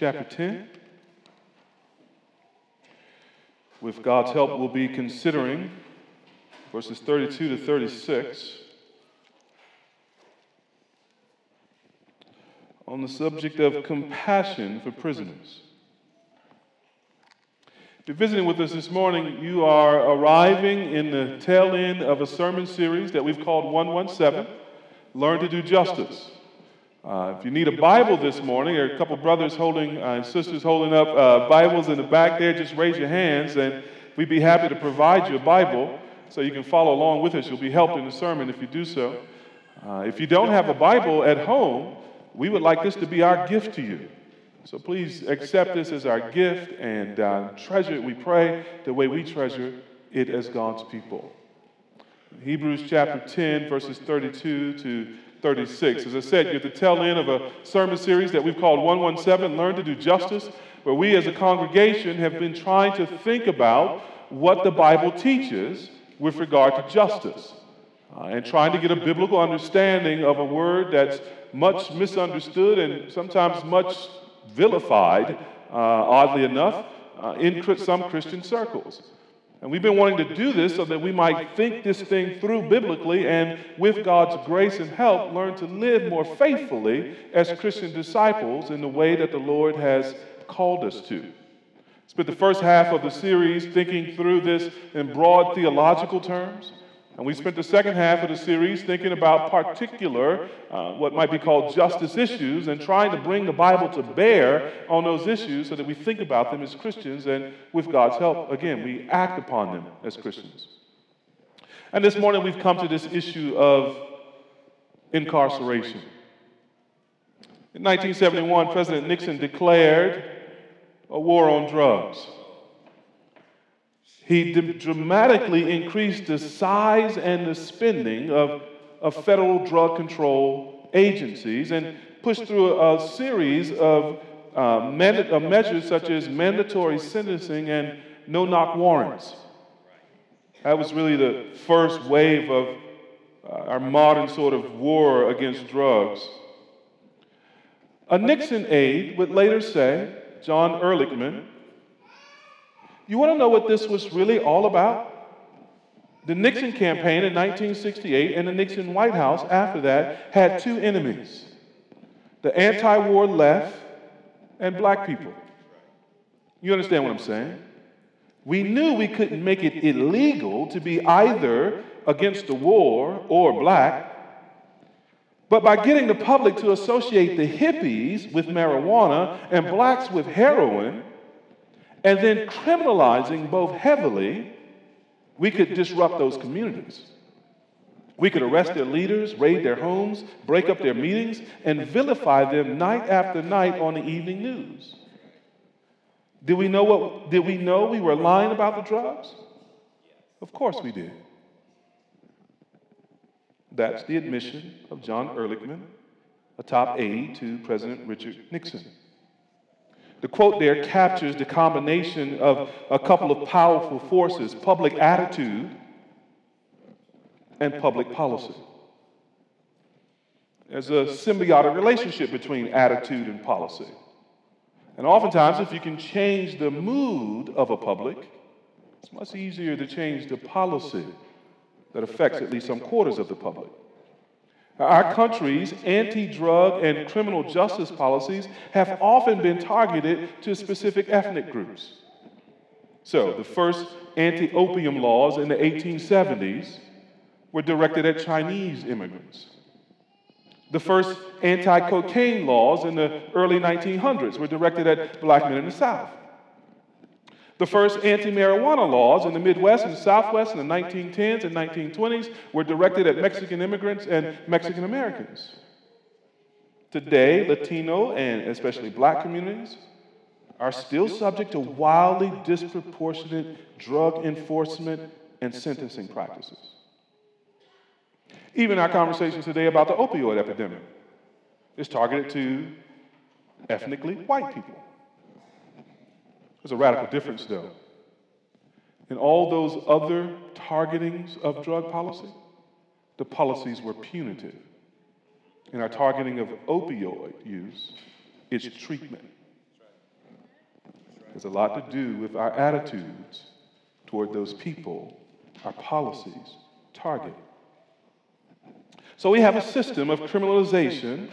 chapter 10. With God's help, we'll be considering verses 32 to 36 on the subject of compassion for prisoners. If you're visiting with us this morning, you are arriving in the tail end of a sermon series that we've called 117 Learn to Do Justice. Uh, if you need a Bible this morning, are a couple brothers holding uh, and sisters holding up uh, Bibles in the back there. Just raise your hands, and we'd be happy to provide you a Bible so you can follow along with us. You'll be helped in the sermon if you do so. Uh, if you don't have a Bible at home, we would like this to be our gift to you. So please accept this as our gift and uh, treasure it, we pray, the way we treasure it as God's people. Hebrews chapter 10, verses 32 to 36. As I said, you're at the tail end of a sermon series that we've called 117 Learn to Do Justice, where we as a congregation have been trying to think about what the Bible teaches with regard to justice uh, and trying to get a biblical understanding of a word that's much misunderstood and sometimes much vilified, uh, oddly enough, uh, in some Christian circles. And we've been wanting to do this so that we might think this thing through biblically and, with God's grace and help, learn to live more faithfully as Christian disciples in the way that the Lord has called us to. Spent the first half of the series thinking through this in broad theological terms. And we spent the second half of the series thinking about particular, uh, what might be called justice issues, and trying to bring the Bible to bear on those issues so that we think about them as Christians, and with God's help, again, we act upon them as Christians. And this morning we've come to this issue of incarceration. In 1971, President Nixon declared a war on drugs he dramatically increased the size and the spending of, of federal drug control agencies and pushed through a, series of, uh, manda- of measures such as mandatory sentencing and no knock warrants. That was really the first wave of uh, our modern sort of war against drugs. A Nixon aide would later say, John Ehrlichman, you want to know what this was really all about? The Nixon campaign in 1968 and the Nixon White House after that had two enemies the anti war left and black people. You understand what I'm saying? We knew we couldn't make it illegal to be either against the war or black. But by getting the public to associate the hippies with marijuana and blacks with heroin, and then criminalizing both heavily, we could disrupt those communities. We could arrest their leaders, raid their homes, break up their meetings, and vilify them night after night on the evening news. Did we know what did we know we were lying about the drugs? Of course we did. That's the admission of John Ehrlichman, a top aide to President Richard Nixon. The quote there captures the combination of a couple of powerful forces public attitude and public policy. There's a symbiotic relationship between attitude and policy. And oftentimes, if you can change the mood of a public, it's much easier to change the policy that affects at least some quarters of the public. Our country's anti drug and criminal justice policies have often been targeted to specific ethnic groups. So, the first anti opium laws in the 1870s were directed at Chinese immigrants. The first anti cocaine laws in the early 1900s were directed at black men in the South. The first anti marijuana laws in the Midwest and Southwest in the 1910s and 1920s were directed at Mexican immigrants and Mexican Americans. Today, Latino and especially black communities are still subject to wildly disproportionate drug enforcement and sentencing practices. Even our conversation today about the opioid epidemic is targeted to ethnically white people. There's a radical difference, though. In all those other targetings of drug policy, the policies were punitive. In our targeting of opioid use, it's treatment. It has a lot to do with our attitudes toward those people our policies target. So we have a system of criminalization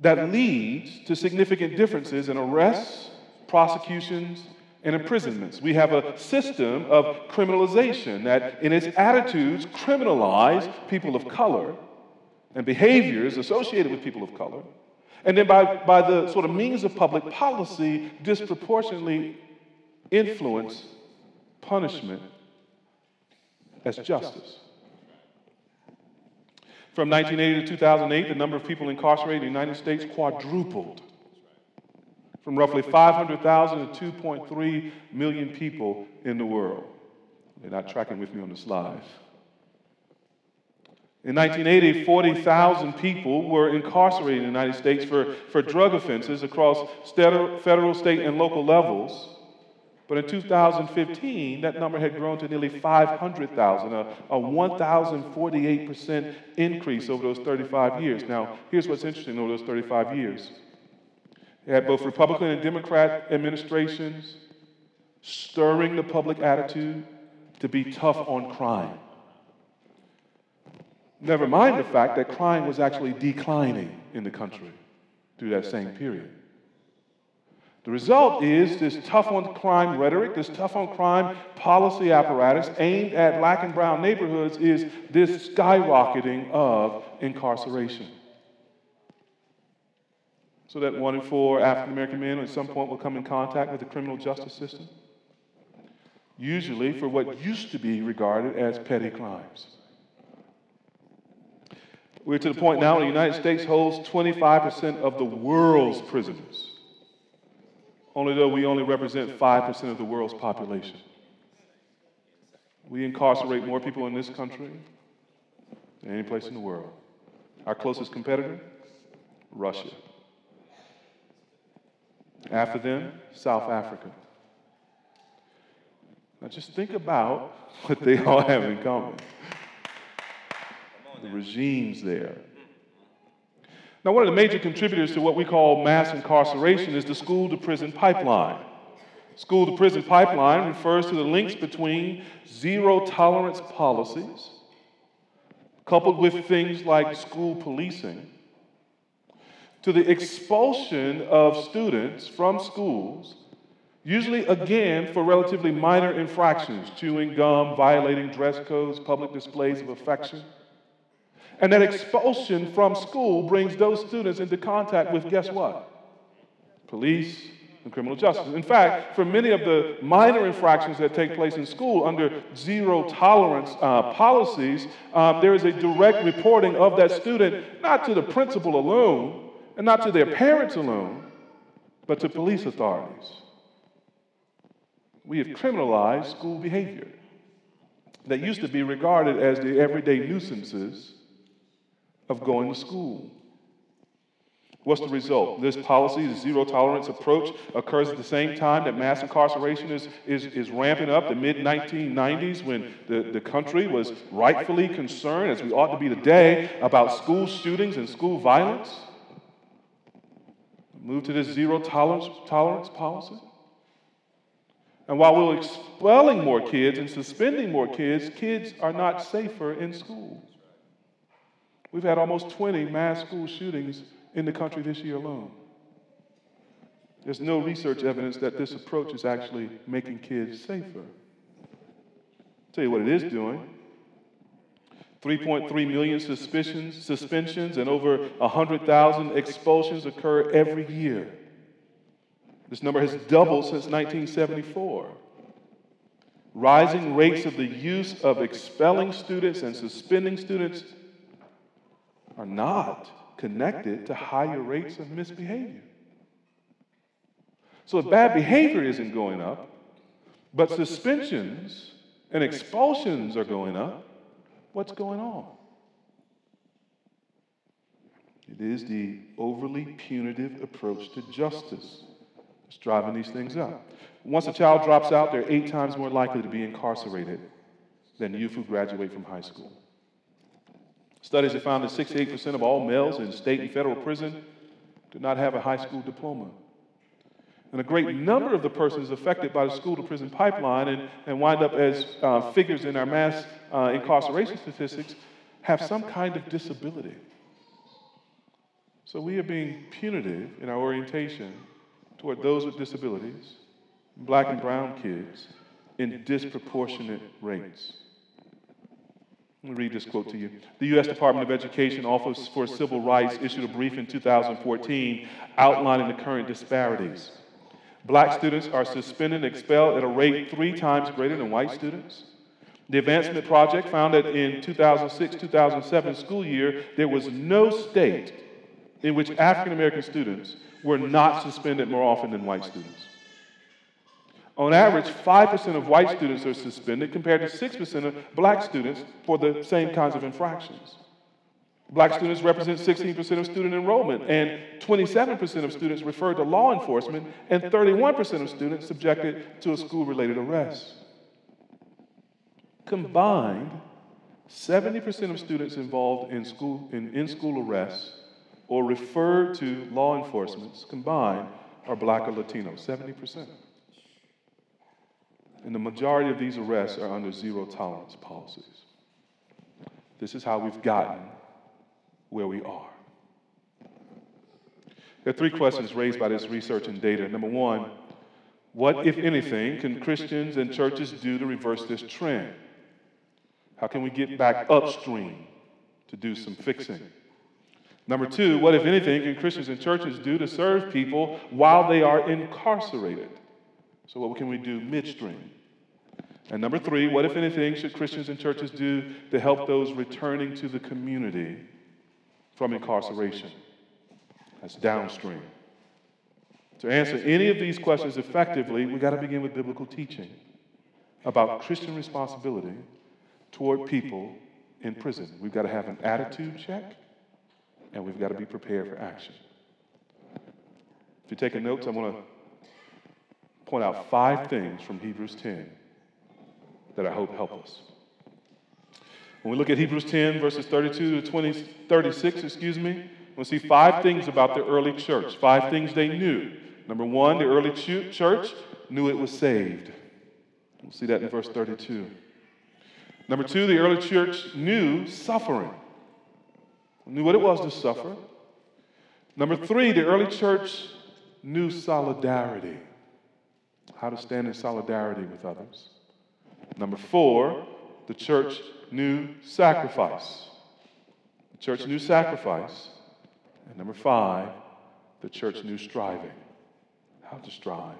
that leads to significant differences in arrests, prosecutions, and imprisonments. We have a system of criminalization that, in its attitudes, criminalize people of color and behaviors associated with people of color. And then, by, by the sort of means of public policy, disproportionately influence punishment as justice. From 1980 to 2008, the number of people incarcerated in the United States quadrupled from roughly 500,000 to 2.3 million people in the world. They're not tracking with me on the slides. In 1980, 40,000 people were incarcerated in the United States for, for drug offenses across federal, state, and local levels. But in 2015, that number had grown to nearly 500,000, a, a 1,048% increase over those 35 years. Now, here's what's interesting over those 35 years. Had both Republican and Democrat administrations stirring the public attitude to be tough on crime. Never mind the fact that crime was actually declining in the country through that same period. The result is this tough on crime rhetoric, this tough on crime policy apparatus aimed at black and brown neighborhoods is this skyrocketing of incarceration. So that one in four African American men at some point will come in contact with the criminal justice system, usually for what used to be regarded as petty crimes. We're to the point now where the United States holds 25% of the world's prisoners only though we only represent 5% of the world's population. We incarcerate more people in this country than any place in the world. Our closest competitor, Russia. After them, South Africa. Now just think about what they all have in common. The regimes there now, one of the major contributors to what we call mass incarceration is the school to prison pipeline. School to prison pipeline refers to the links between zero tolerance policies, coupled with things like school policing, to the expulsion of students from schools, usually again for relatively minor infractions, chewing gum, violating dress codes, public displays of affection and that expulsion from school brings those students into contact with, guess what? Police and criminal justice. In fact, for many of the minor infractions that take place in school under zero tolerance uh, policies, uh, there is a direct reporting of that student, not to the principal alone, and not to their parents alone, but to police authorities. We have criminalized school behavior that used to be regarded as the everyday nuisances of going to school. What's the result? This policy, the zero tolerance approach, occurs at the same time that mass incarceration is, is, is ramping up, the mid 1990s, when the, the country was rightfully concerned, as we ought to be today, about school shootings and school violence. Move to this zero tolerance, tolerance policy. And while we're expelling more kids and suspending more kids, kids are not safer in schools. We've had almost 20 mass school shootings in the country this year alone. There's no research evidence that this approach is actually making kids safer. I'll tell you what it is doing. 3.3 million suspicions, suspensions and over 100,000 expulsions occur every year. This number has doubled since 1974. Rising rates of the use of expelling students and suspending students are not connected to higher rates of misbehavior. So if bad behavior isn't going up, but suspensions and expulsions are going up, what's going on? It is the overly punitive approach to justice that's driving these things up. Once a child drops out, they're eight times more likely to be incarcerated than youth who graduate from high school. Studies have found that 68% of all males in state and federal prison do not have a high school diploma. And a great number of the persons affected by the school to prison pipeline and, and wind up as uh, figures in our mass uh, incarceration statistics have some kind of disability. So we are being punitive in our orientation toward those with disabilities, black and brown kids, in disproportionate rates. Let me read this quote to you. The U.S. Department of Education Office for Civil Rights issued a brief in 2014 outlining the current disparities. Black students are suspended and expelled at a rate three times greater than white students. The Advancement Project found that in 2006 2007 school year, there was no state in which African American students were not suspended more often than white students. On average, 5% of white students are suspended compared to 6% of black students for the same kinds of infractions. Black students represent 16% of student enrollment, and 27% of students referred to law enforcement, and 31% of students subjected to a school related arrest. Combined, 70% of students involved in school, in, in school arrests or referred to law enforcement combined are black or Latino, 70%. And the majority of these arrests are under zero tolerance policies. This is how we've gotten where we are. There are three questions raised by this research and data. Number one, what, if anything, can Christians and churches do to reverse this trend? How can we get back upstream to do some fixing? Number two, what, if anything, can Christians and churches do to serve people while they are incarcerated? So, what can we do midstream? And number three, what, if anything, should Christians and churches do to help those returning to the community from incarceration? That's downstream. To answer any of these questions effectively, we've got to begin with biblical teaching about Christian responsibility toward people in prison. We've got to have an attitude check, and we've got to be prepared for action. If you're taking notes, I want to point out five things from Hebrews 10 that I hope help us. When we look at Hebrews 10, verses 32 to 20, 36, excuse me, we'll see five things about the early church, five things they knew. Number one, the early church knew it was saved. We'll see that in verse 32. Number two, the early church knew suffering, knew what it was to suffer. Number three, the early church knew solidarity, how to stand in solidarity with others. Number four, the church knew sacrifice. The church knew sacrifice. And number five, the church knew striving. How to strive.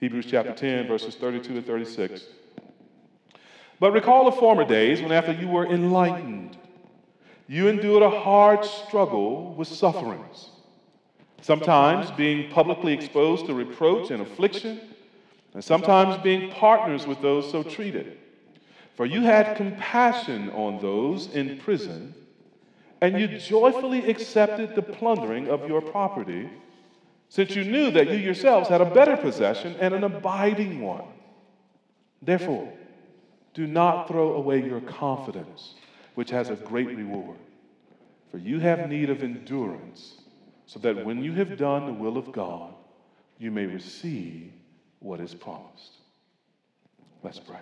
Hebrews chapter 10, verses 32 to 36. But recall the former days when, after you were enlightened, you endured a hard struggle with sufferings, sometimes being publicly exposed to reproach and affliction and sometimes being partners with those so treated. For you had compassion on those in prison, and you joyfully accepted the plundering of your property, since you knew that you yourselves had a better possession and an abiding one. Therefore, do not throw away your confidence, which has a great reward. For you have need of endurance, so that when you have done the will of God, you may receive what is promised. Let's pray.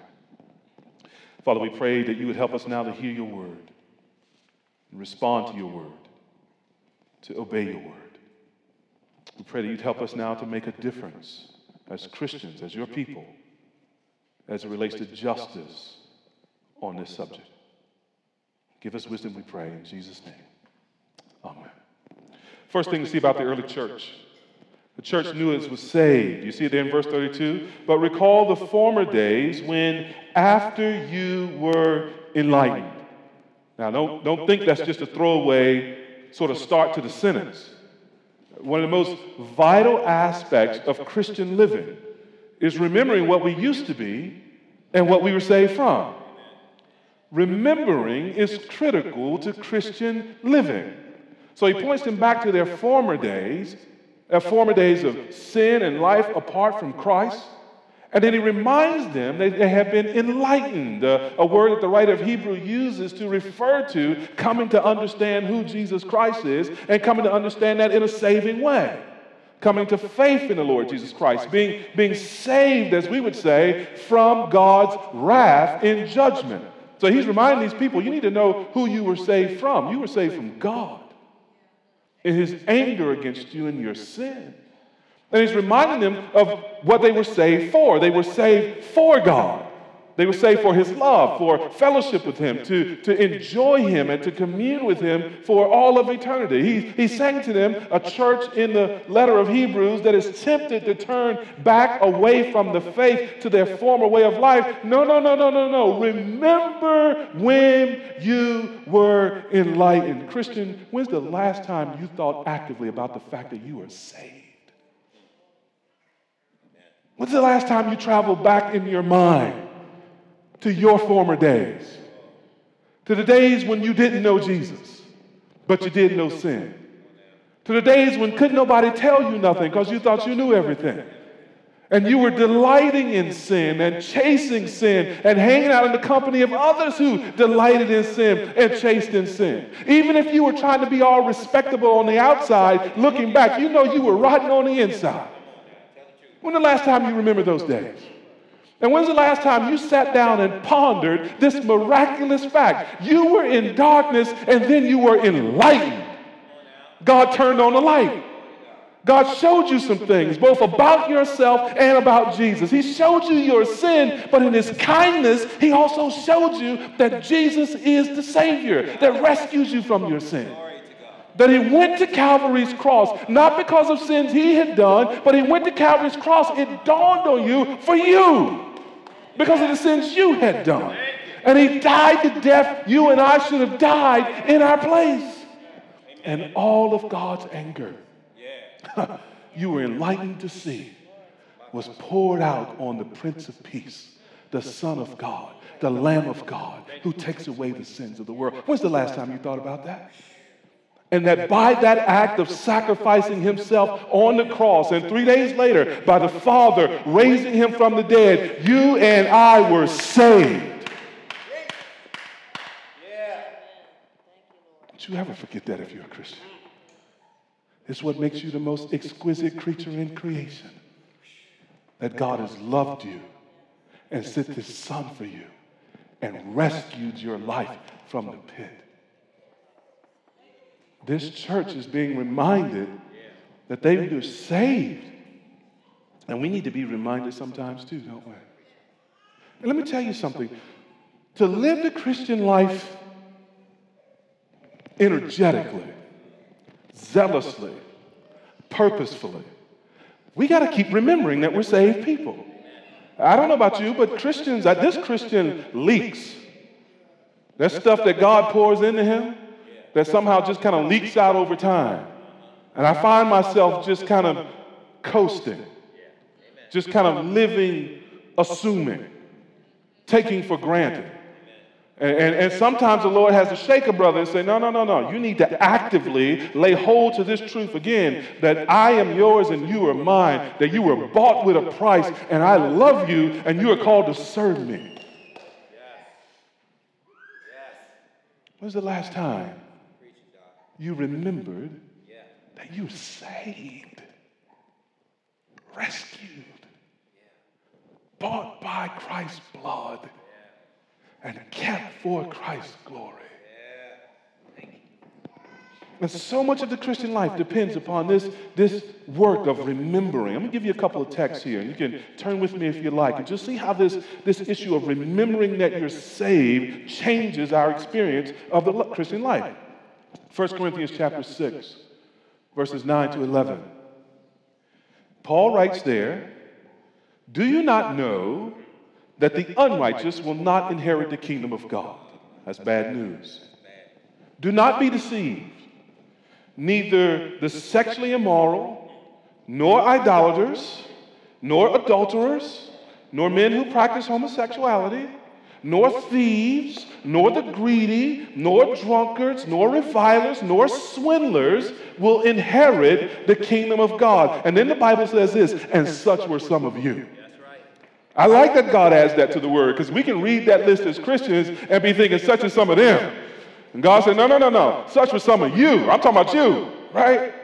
Father, we pray that you would help us now to hear your word and respond to your word, to obey your word. We pray that you'd help us now to make a difference as Christians, as your people, as it relates to justice on this subject. Give us wisdom, we pray, in Jesus' name. Amen. First thing to see about the early church the church knew it was saved. You see it there in verse 32? But recall the former days when after you were enlightened. Now, don't, don't think that's just a throwaway sort of start to the sentence. One of the most vital aspects of Christian living is remembering what we used to be and what we were saved from. Remembering is critical to Christian living. So he points them back to their former days their former days of sin and life apart from Christ. And then he reminds them that they have been enlightened, uh, a word that the writer of Hebrew uses to refer to coming to understand who Jesus Christ is and coming to understand that in a saving way coming to faith in the Lord Jesus Christ, being, being saved, as we would say, from God's wrath in judgment. So he's reminding these people, you need to know who you were saved from. You were saved from God in his anger against you and your sin. And he's reminding them of what they were saved for. They were saved for God. They would say for his love, for fellowship with him, to, to enjoy him and to commune with him for all of eternity. He, he's saying to them, a church in the letter of Hebrews that is tempted to turn back away from the faith to their former way of life. No, no, no, no, no, no. Remember when you were enlightened. Christian, when's the last time you thought actively about the fact that you were saved? When's the last time you traveled back in your mind? To your former days, to the days when you didn't know Jesus, but you did know sin, to the days when couldn't nobody tell you nothing because you thought you knew everything. And you were delighting in sin and chasing sin and hanging out in the company of others who delighted in sin and chased in sin. Even if you were trying to be all respectable on the outside, looking back, you know you were rotten on the inside. When the last time you remember those days? And when's the last time you sat down and pondered this miraculous fact? You were in darkness and then you were enlightened. God turned on the light. God showed you some things, both about yourself and about Jesus. He showed you your sin, but in His kindness, He also showed you that Jesus is the Savior that rescues you from your sin. That He went to Calvary's cross, not because of sins He had done, but He went to Calvary's cross. It dawned on you for you because of the sins you had done. And he died the death you and I should have died in our place. And all of God's anger, you were enlightened to see, was poured out on the Prince of Peace, the Son of God, the Lamb of God, who takes away the sins of the world. When's the last time you thought about that? And that by that act of sacrificing himself on the cross, and three days later, by the Father raising him from the dead, you and I were saved. Don't you ever forget that if you're a Christian. It's what makes you the most exquisite creature in creation. That God has loved you and sent his son for you and rescued your life from the pit. This church is being reminded that they were saved. And we need to be reminded sometimes too, don't we? And let me tell you something. To live the Christian life energetically, zealously, purposefully, we got to keep remembering that we're saved people. I don't know about you, but Christians, uh, this Christian leaks. That stuff that God pours into him, that somehow just kind of leaks out over time. And I find myself just kind of coasting, just kind of living, assuming, taking for granted. And, and, and, sometimes the Lord has to shake a brother and say, No, no, no, no. You need to actively lay hold to this truth again that I am yours and you are mine, that you were bought with a price and I love you and you are called to serve me. When's the last time you remembered yeah. that you saved, rescued, yeah. bought by Christ's blood, yeah. and kept for Christ's glory. And so much of the Christian life depends upon this, this work of remembering. I'm going to give you a couple of texts here. and You can turn with me if you like and just see how this, this issue of remembering that you're saved changes our experience of the Christian life. 1 Corinthians chapter 6, verses 9 to 11. Paul writes there, Do you not know that the unrighteous will not inherit the kingdom of God? That's bad news. Do not be deceived. Neither the sexually immoral, nor idolaters, nor adulterers, nor men who practice homosexuality nor thieves, nor the greedy, nor drunkards, nor revilers, nor swindlers will inherit the kingdom of God. And then the Bible says this, and such were some of you. I like that God adds that to the word because we can read that list as Christians and be thinking such as some of them. And God said, no, no, no, no. Such were some of you. I'm talking about you, right?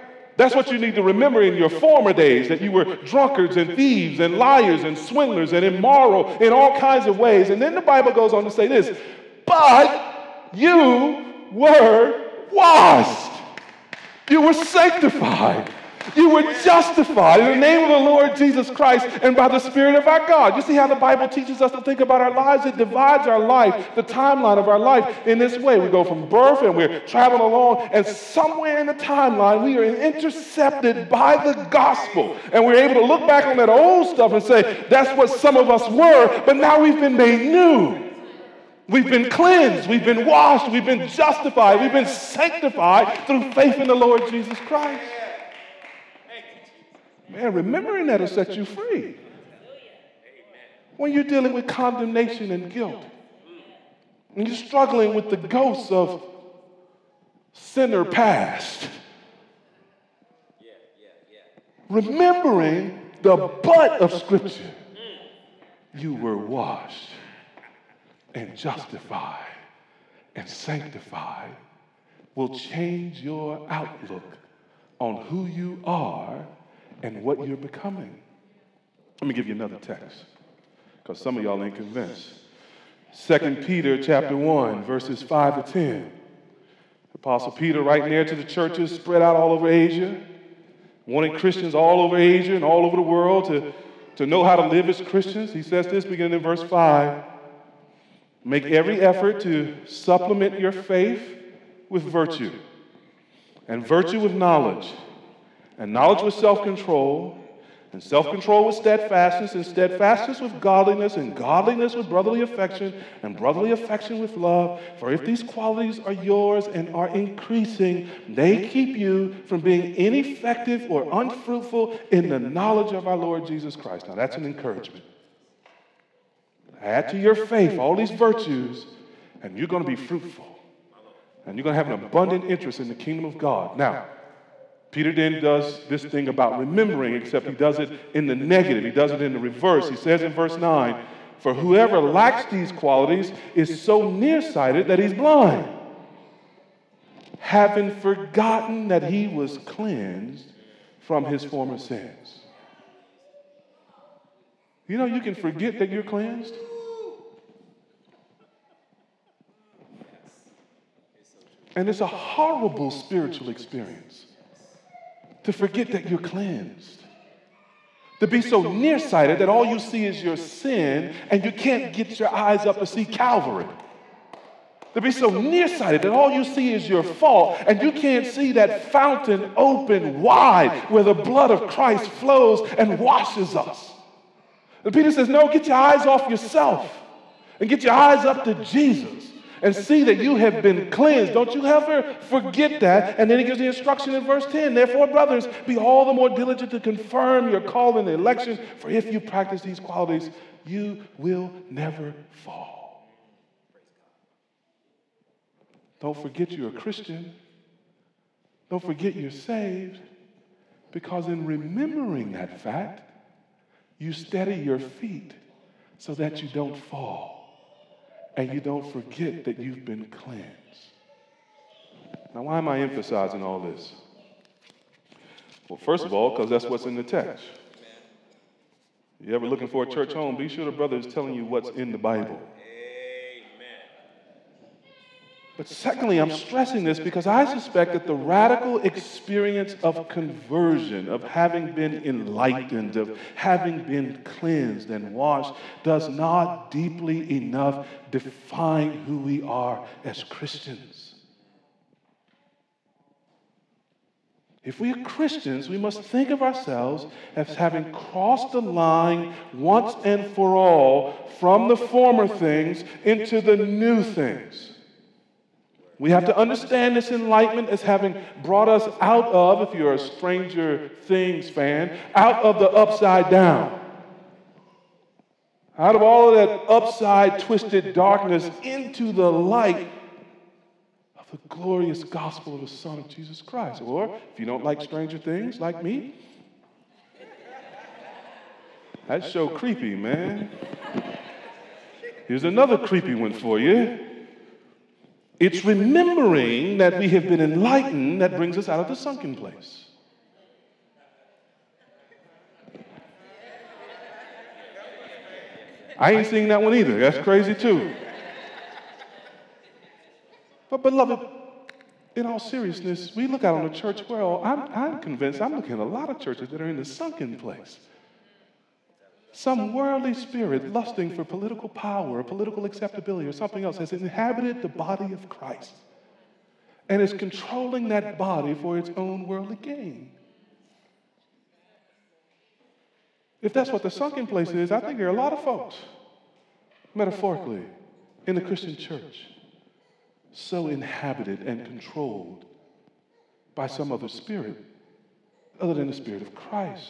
That's what you need to remember in your former days that you were drunkards and thieves and liars and swindlers and immoral in all kinds of ways. And then the Bible goes on to say this but you were washed, you were sanctified. You were justified in the name of the Lord Jesus Christ and by the Spirit of our God. You see how the Bible teaches us to think about our lives? It divides our life, the timeline of our life, in this way. We go from birth and we're traveling along, and somewhere in the timeline, we are intercepted by the gospel. And we're able to look back on that old stuff and say, that's what some of us were, but now we've been made new. We've been cleansed, we've been washed, we've been justified, we've been sanctified through faith in the Lord Jesus Christ. Man, remembering that will set you free. When you're dealing with condemnation and guilt, when you're struggling with the ghosts of sinner past, remembering the but of Scripture, you were washed and justified and sanctified will change your outlook on who you are and what you're becoming. Let me give you another text because some of y'all ain't convinced. 2 Peter chapter 1, verses 5 to 10. Apostle Peter writing there to the churches spread out all over Asia, wanting Christians all over Asia and all over the world to, to know how to live as Christians. He says this beginning in verse 5 Make every effort to supplement your faith with virtue, and virtue with knowledge and knowledge with self control, and self control with steadfastness, and steadfastness with godliness, and godliness with brotherly affection, and brotherly affection with love. For if these qualities are yours and are increasing, they keep you from being ineffective or unfruitful in the knowledge of our Lord Jesus Christ. Now, that's an encouragement. Add to your faith all these virtues, and you're going to be fruitful. And you're going to have an abundant interest in the kingdom of God. Now, Peter then does this thing about remembering, except he does it in the negative. He does it in the reverse. He says in verse 9, For whoever lacks these qualities is so nearsighted that he's blind, having forgotten that he was cleansed from his former sins. You know, you can forget that you're cleansed. And it's a horrible spiritual experience to forget that you're cleansed. To be so nearsighted that all you see is your sin and you can't get your eyes up to see Calvary. To be so nearsighted that all you see is your fault and you can't see that fountain open wide where the blood of Christ flows and washes us. And Peter says, No, get your eyes off yourself and get your eyes up to Jesus and see that you have been cleansed. Don't you ever forget that. And then he gives the instruction in verse 10 Therefore, brothers, be all the more diligent to confirm your call in the election, for if you practice these qualities, you will never fall. Don't forget you're a Christian. Don't forget you're saved. Because in remembering that fact, you steady your feet so that you don't fall and you don't forget that you've been cleansed. Now, why am I emphasizing all this? Well, first of all, because that's what's in the text. You ever looking for a church home? Be sure the brother is telling you what's in the Bible. But secondly, I'm stressing this because I suspect that the radical experience of conversion, of having been enlightened, of having been cleansed and washed, does not deeply enough define who we are as Christians. If we are Christians, we must think of ourselves as having crossed the line once and for all from the former things into the new things. We have to understand this enlightenment as having brought us out of, if you're a Stranger Things fan, out of the upside down. Out of all of that upside twisted darkness into the light of the glorious gospel of the Son of Jesus Christ. Or if you don't like Stranger Things, like me, that's so creepy, man. Here's another creepy one for you. It's remembering that we have been enlightened that brings us out of the sunken place. I ain't seeing that one either. That's crazy too. But, beloved, in all seriousness, we look out on the church world. I'm, I'm convinced, I'm looking at a lot of churches that are in the sunken place. Some worldly spirit lusting for political power or political acceptability or something else has inhabited the body of Christ and is controlling that body for its own worldly gain. If that's what the sunken place is, I think there are a lot of folks, metaphorically, in the Christian church, so inhabited and controlled by some other spirit other than the spirit of Christ.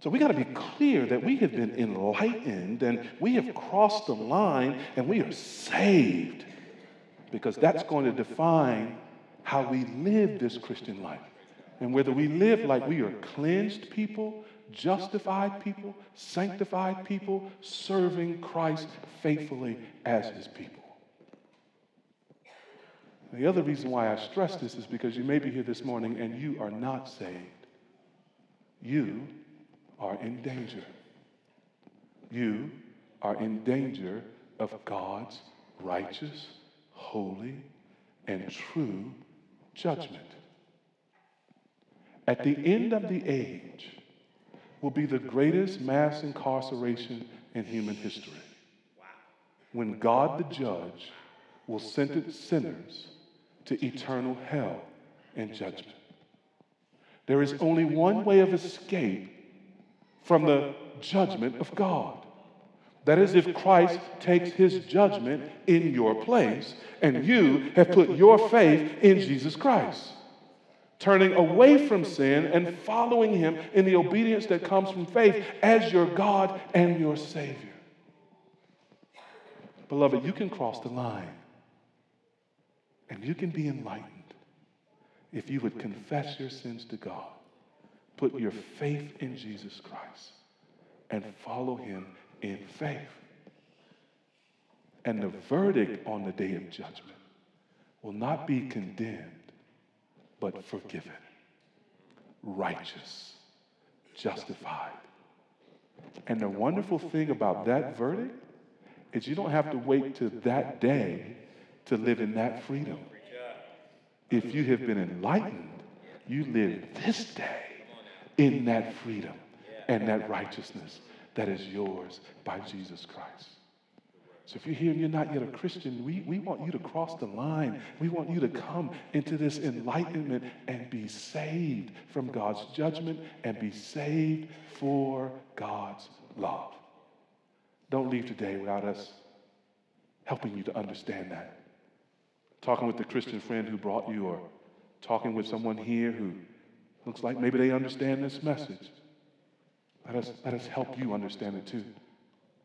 So we got to be clear that we have been enlightened and we have crossed the line and we are saved because that's going to define how we live this Christian life. And whether we live like we are cleansed people, justified people, sanctified people, serving Christ faithfully as his people. The other reason why I stress this is because you may be here this morning and you are not saved. You are in danger. You are in danger of God's righteous, holy, and true judgment. At the end of the age will be the greatest mass incarceration in human history. When God the judge will sentence sinners to eternal hell and judgment. There is only one way of escape from the judgment of God. That is, if Christ takes his judgment in your place and you have put your faith in Jesus Christ, turning away from sin and following him in the obedience that comes from faith as your God and your Savior. Beloved, you can cross the line and you can be enlightened if you would confess your sins to God Put your faith in Jesus Christ and follow him in faith. And the verdict on the day of judgment will not be condemned, but forgiven, righteous, justified. And the wonderful thing about that verdict is you don't have to wait to that day to live in that freedom. If you have been enlightened, you live this day in that freedom and that righteousness that is yours by Jesus Christ. So if you're here and you're not yet a Christian, we, we want you to cross the line. We want you to come into this enlightenment and be saved from God's judgment and be saved for God's love. Don't leave today without us helping you to understand that. Talking with the Christian friend who brought you, or talking with someone here who Looks like maybe they understand this message. Let us, let us help you understand it too.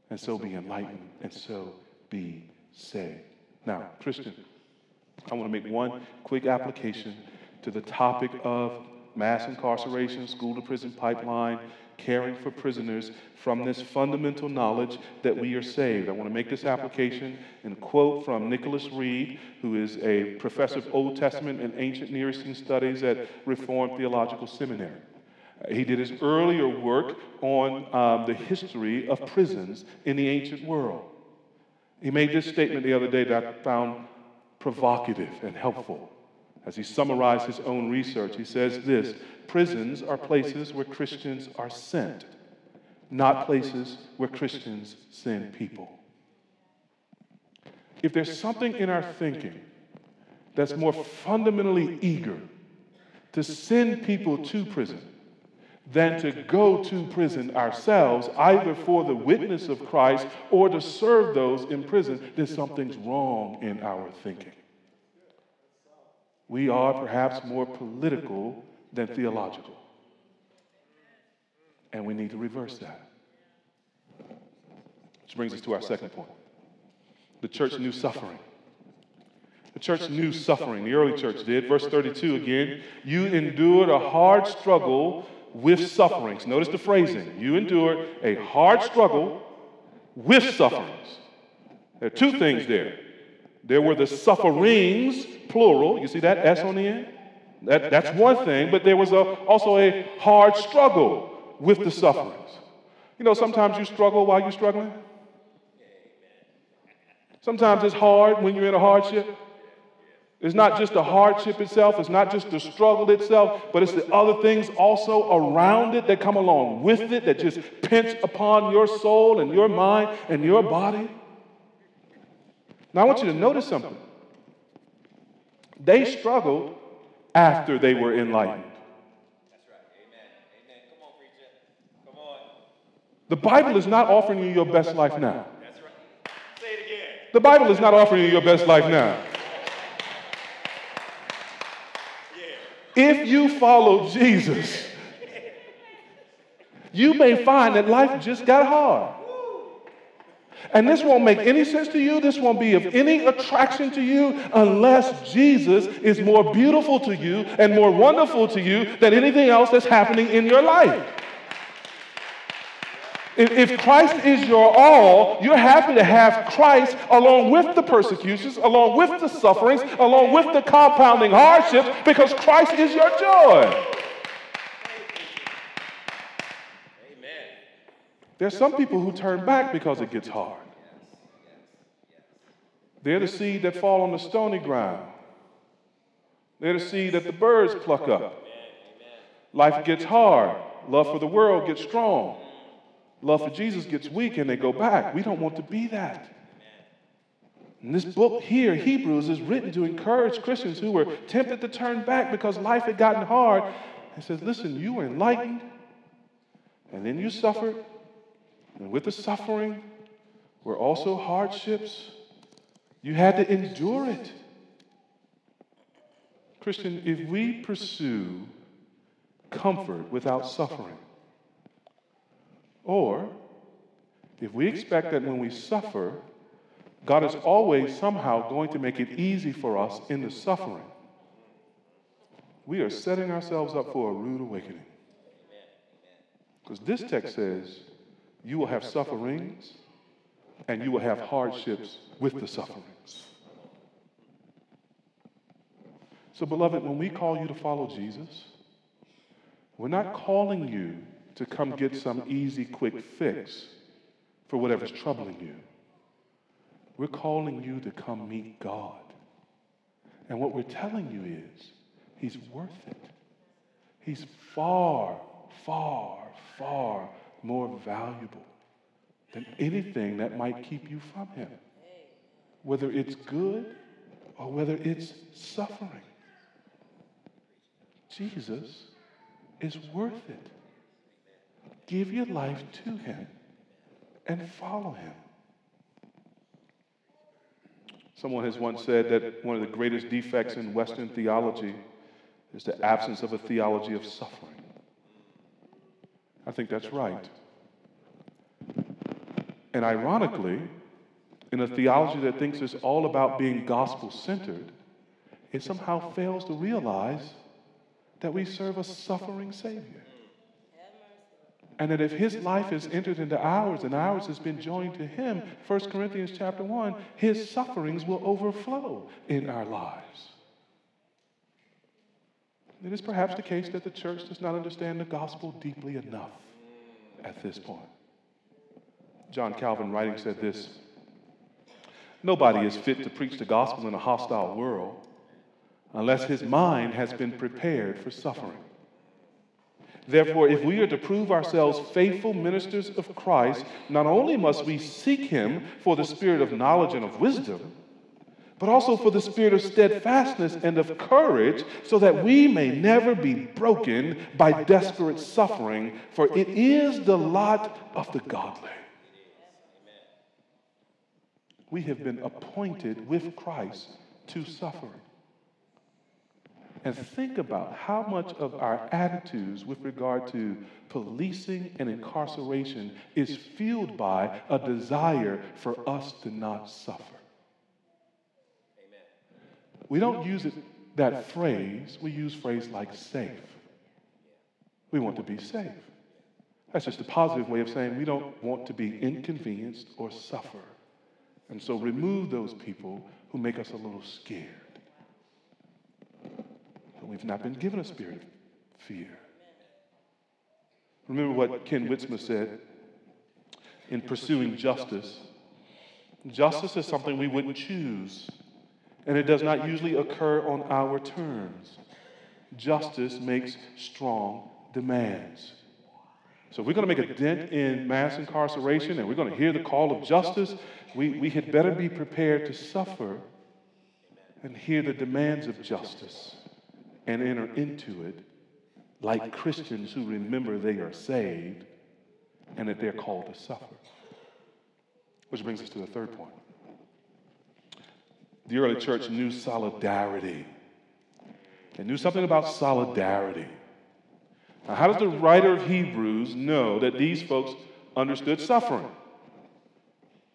And so be enlightened and so be saved. Now, Christian, I want to make one quick application to the topic of mass incarceration, school to prison pipeline, caring for prisoners from this fundamental knowledge that we are saved. I want to make this application and quote from Nicholas Reid, who is a professor of Old Testament and ancient Near Eastern studies at Reformed Theological Seminary. He did his earlier work on um, the history of prisons in the ancient world. He made this statement the other day that I found provocative and helpful. As he summarized his own research, he says this prisons are places where Christians are sent, not places where Christians send people. If there's something in our thinking that's more fundamentally eager to send people to prison than to go to prison ourselves, either for the witness of Christ or to serve those in prison, then something's wrong in our thinking we are perhaps more political than theological. And we need to reverse that. Which brings us to our second point. The church knew suffering. The church knew suffering. The early church did. Verse 32 again. You endured a hard struggle with sufferings. Notice the phrasing. You endured a hard struggle with sufferings. There are two things there. There were the sufferings plural. You see that S on the end? That, that's one thing, but there was a, also a hard struggle with the sufferings. You know, sometimes you struggle while you're struggling. Sometimes it's hard when you're in a hardship. It's not just the hardship itself, it's not just the struggle itself, but it's the other things also around it that come along with it that just pinch upon your soul and your mind and your body. Now, I want you to notice something. They struggled after they were enlightened. That's right. Amen. Amen. Come on, preacher. Come on. The Bible is not offering you your best life now. Say it again. The Bible is not offering you your best life now. If you follow Jesus, you may find that life just got hard. And this won't make any sense to you. This won't be of any attraction to you unless Jesus is more beautiful to you and more wonderful to you than anything else that's happening in your life. If, Christ is your all, you're happy to have Christ along with the persecutions, along with the sufferings, along with the compounding hardships, because Christ is your joy. There's some people who turn back because it gets hard. They're the seed that fall on the stony ground. They're the seed that the birds pluck up. Life gets hard. Love for the world gets strong. Love for Jesus gets weak and they go back. We don't want to be that. And this book here, Hebrews, is written to encourage Christians who were tempted to turn back because life had gotten hard. It says, listen, you were enlightened, and then you suffered, and with the suffering were also hardships. You had to endure it. Christian, if we pursue comfort without suffering, or if we expect that when we suffer, God is always somehow going to make it easy for us in the suffering, we are setting ourselves up for a rude awakening. Because this text says, you will have sufferings and you will have hardships with the sufferings. So, beloved, when we call you to follow Jesus, we're not calling you to come get some easy, quick fix for whatever's troubling you. We're calling you to come meet God. And what we're telling you is, He's worth it. He's far, far, far more valuable than anything that might keep you from Him, whether it's good or whether it's suffering. Jesus is worth it. Give your life to Him and follow Him. Someone has once said that one of the greatest defects in Western theology is the absence of a theology of suffering. I think that's right. And ironically, in a theology that thinks it's all about being gospel centered, it somehow fails to realize that we serve a suffering Savior. And that if his life has entered into ours and ours has been joined to him, 1 Corinthians chapter 1, his sufferings will overflow in our lives. It is perhaps the case that the church does not understand the gospel deeply enough at this point. John Calvin, writing, said this Nobody is fit to preach the gospel in a hostile world unless his mind has been prepared for suffering. Therefore, if we are to prove ourselves faithful ministers of Christ, not only must we seek Him for the spirit of knowledge and of wisdom, but also for the spirit of steadfastness and of courage, so that we may never be broken by desperate suffering, for it is the lot of the godly. We have been appointed with Christ to suffer. And think about how much of our attitudes with regard to policing and incarceration is fueled by a desire for us to not suffer. We don't use it, that phrase, we use phrase like safe. We want to be safe. That's just a positive way of saying we don't want to be inconvenienced or suffer. And so remove those people who make us a little scared. But we've not been given a spirit of fear. Remember what Ken Wytsma said in pursuing justice. Justice is something we wouldn't choose, and it does not usually occur on our terms. Justice makes strong demands. So, if we're going to make a dent in mass incarceration and we're going to hear the call of justice, we, we had better be prepared to suffer and hear the demands of justice and enter into it like Christians who remember they are saved and that they're called to suffer. Which brings us to the third point. The early church knew solidarity. They knew something about solidarity. Now, how does the writer of Hebrews know that these folks understood suffering?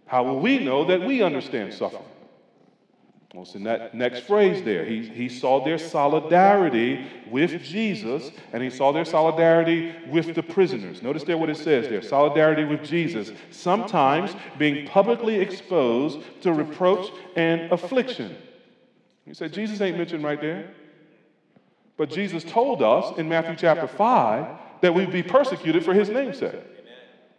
How will we know that we understand suffering? It's in that next phrase there. He, he saw their solidarity with Jesus, and he saw their solidarity with the prisoners. Notice there what it says there solidarity with Jesus, sometimes being publicly exposed to reproach and affliction. You said Jesus ain't mentioned right there. But Jesus told us in Matthew chapter 5 that we'd be persecuted for his name's sake.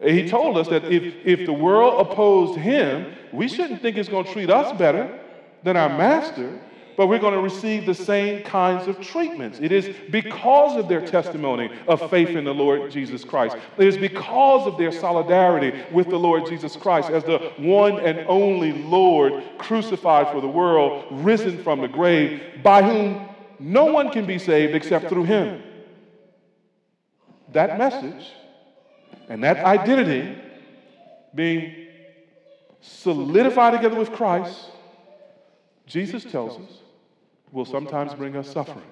He told us that if, if the world opposed him, we shouldn't think it's going to treat us better than our master, but we're going to receive the same kinds of treatments. It is because of their testimony of faith in the Lord Jesus Christ. It is because of their solidarity with the Lord Jesus Christ as the one and only Lord crucified for the world, risen from the grave, by whom no one can be saved except through him. That message and that identity being solidified together with Christ Jesus tells us, will sometimes bring us suffering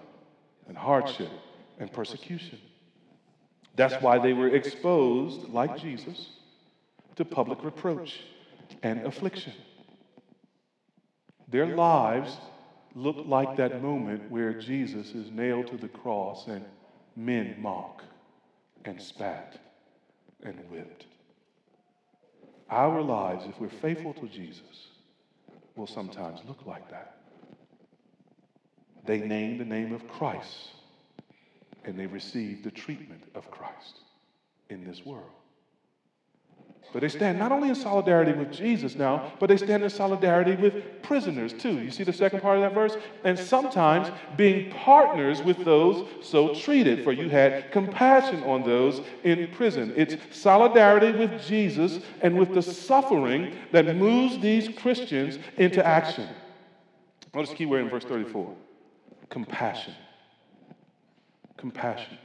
and hardship and persecution. That's why they were exposed, like Jesus, to public reproach and affliction. Their lives look like that moment where Jesus is nailed to the cross and men mock and spat and whipped. Our lives, if we're faithful to Jesus, will sometimes look like that. They name the name of Christ and they receive the treatment of Christ in this world. But they stand not only in solidarity with Jesus now, but they stand in solidarity with prisoners too. You see the second part of that verse? And sometimes being partners with those so treated, for you had compassion on those in prison. It's solidarity with Jesus and with the suffering that moves these Christians into action. Notice the key word in verse 34 compassion. Compassion.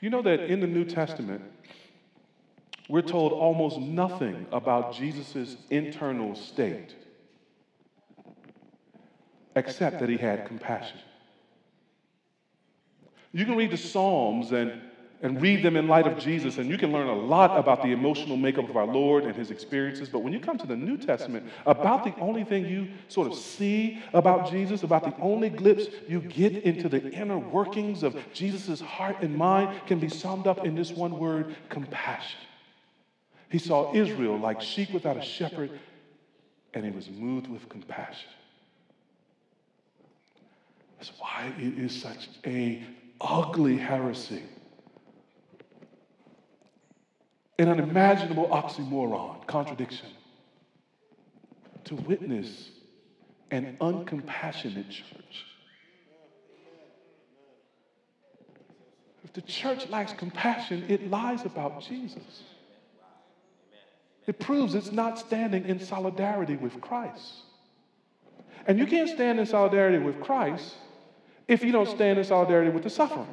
You know that in the New Testament, we're told almost nothing about Jesus' internal state except that he had compassion. You can read the Psalms and, and read them in light of Jesus, and you can learn a lot about the emotional makeup of our Lord and his experiences. But when you come to the New Testament, about the only thing you sort of see about Jesus, about the only glimpse you get into the inner workings of Jesus' heart and mind, can be summed up in this one word compassion. He saw Israel like sheep without a shepherd, and he was moved with compassion. That's why it is such a ugly heresy. An unimaginable oxymoron, contradiction, to witness an uncompassionate church. If the church lacks compassion, it lies about Jesus. It proves it's not standing in solidarity with Christ. And you can't stand in solidarity with Christ if you don't stand in solidarity with the suffering.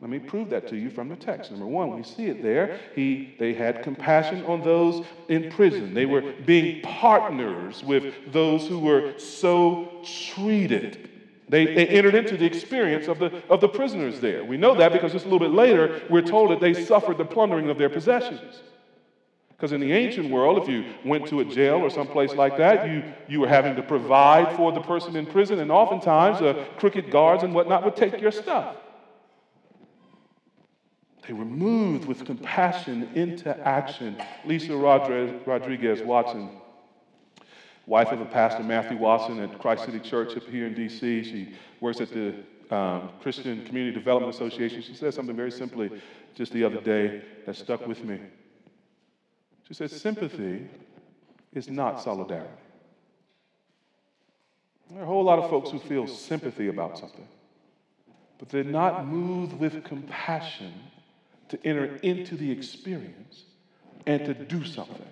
Let me prove that to you from the text. Number one, we see it there. He, they had compassion on those in prison. They were being partners with those who were so treated. They, they entered into the experience of the, of the prisoners there. We know that because just a little bit later, we're told that they suffered the plundering of their possessions. Because in the ancient world, if you went to a jail or someplace like that, you, you were having to provide for the person in prison, and oftentimes uh, crooked guards and whatnot would take your stuff. They were moved with compassion into action. Lisa Rodriguez Watson, wife of a pastor, Matthew Watson, at Christ City Church up here in D.C., she works at the um, Christian Community Development Association. She said something very simply just the other day that stuck with me. She said, sympathy is not solidarity. There are a whole lot of folks who feel sympathy about something, but they're not moved with compassion to enter into the experience and to do something.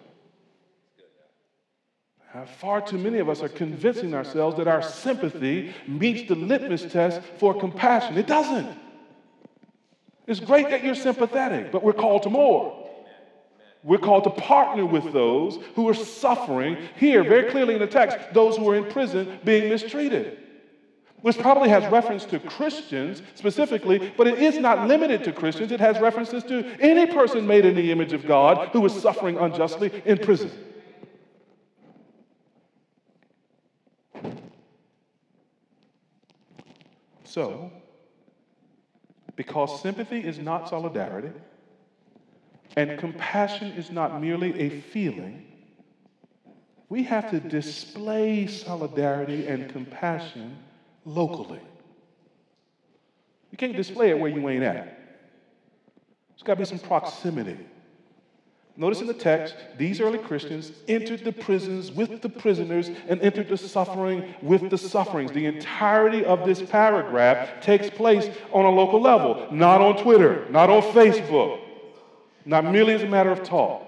Far too many of us are convincing ourselves that our sympathy meets the litmus test for compassion. It doesn't. It's great that you're sympathetic, but we're called to more. We're called to partner with those who are suffering. Here, very clearly in the text, those who are in prison being mistreated. Which probably has reference to Christians specifically, but it is not limited to Christians. It has references to any person made in the image of God who is suffering unjustly in prison. So, because sympathy is not solidarity, and compassion is not merely a feeling, we have to display solidarity and compassion locally. You can't display it where you ain't at. There's got to be some proximity. Notice in the text, these early Christians entered the prisons with the prisoners and entered the suffering with the sufferings. The entirety of this paragraph takes place on a local level, not on Twitter, not on Facebook, not merely as a matter of talk,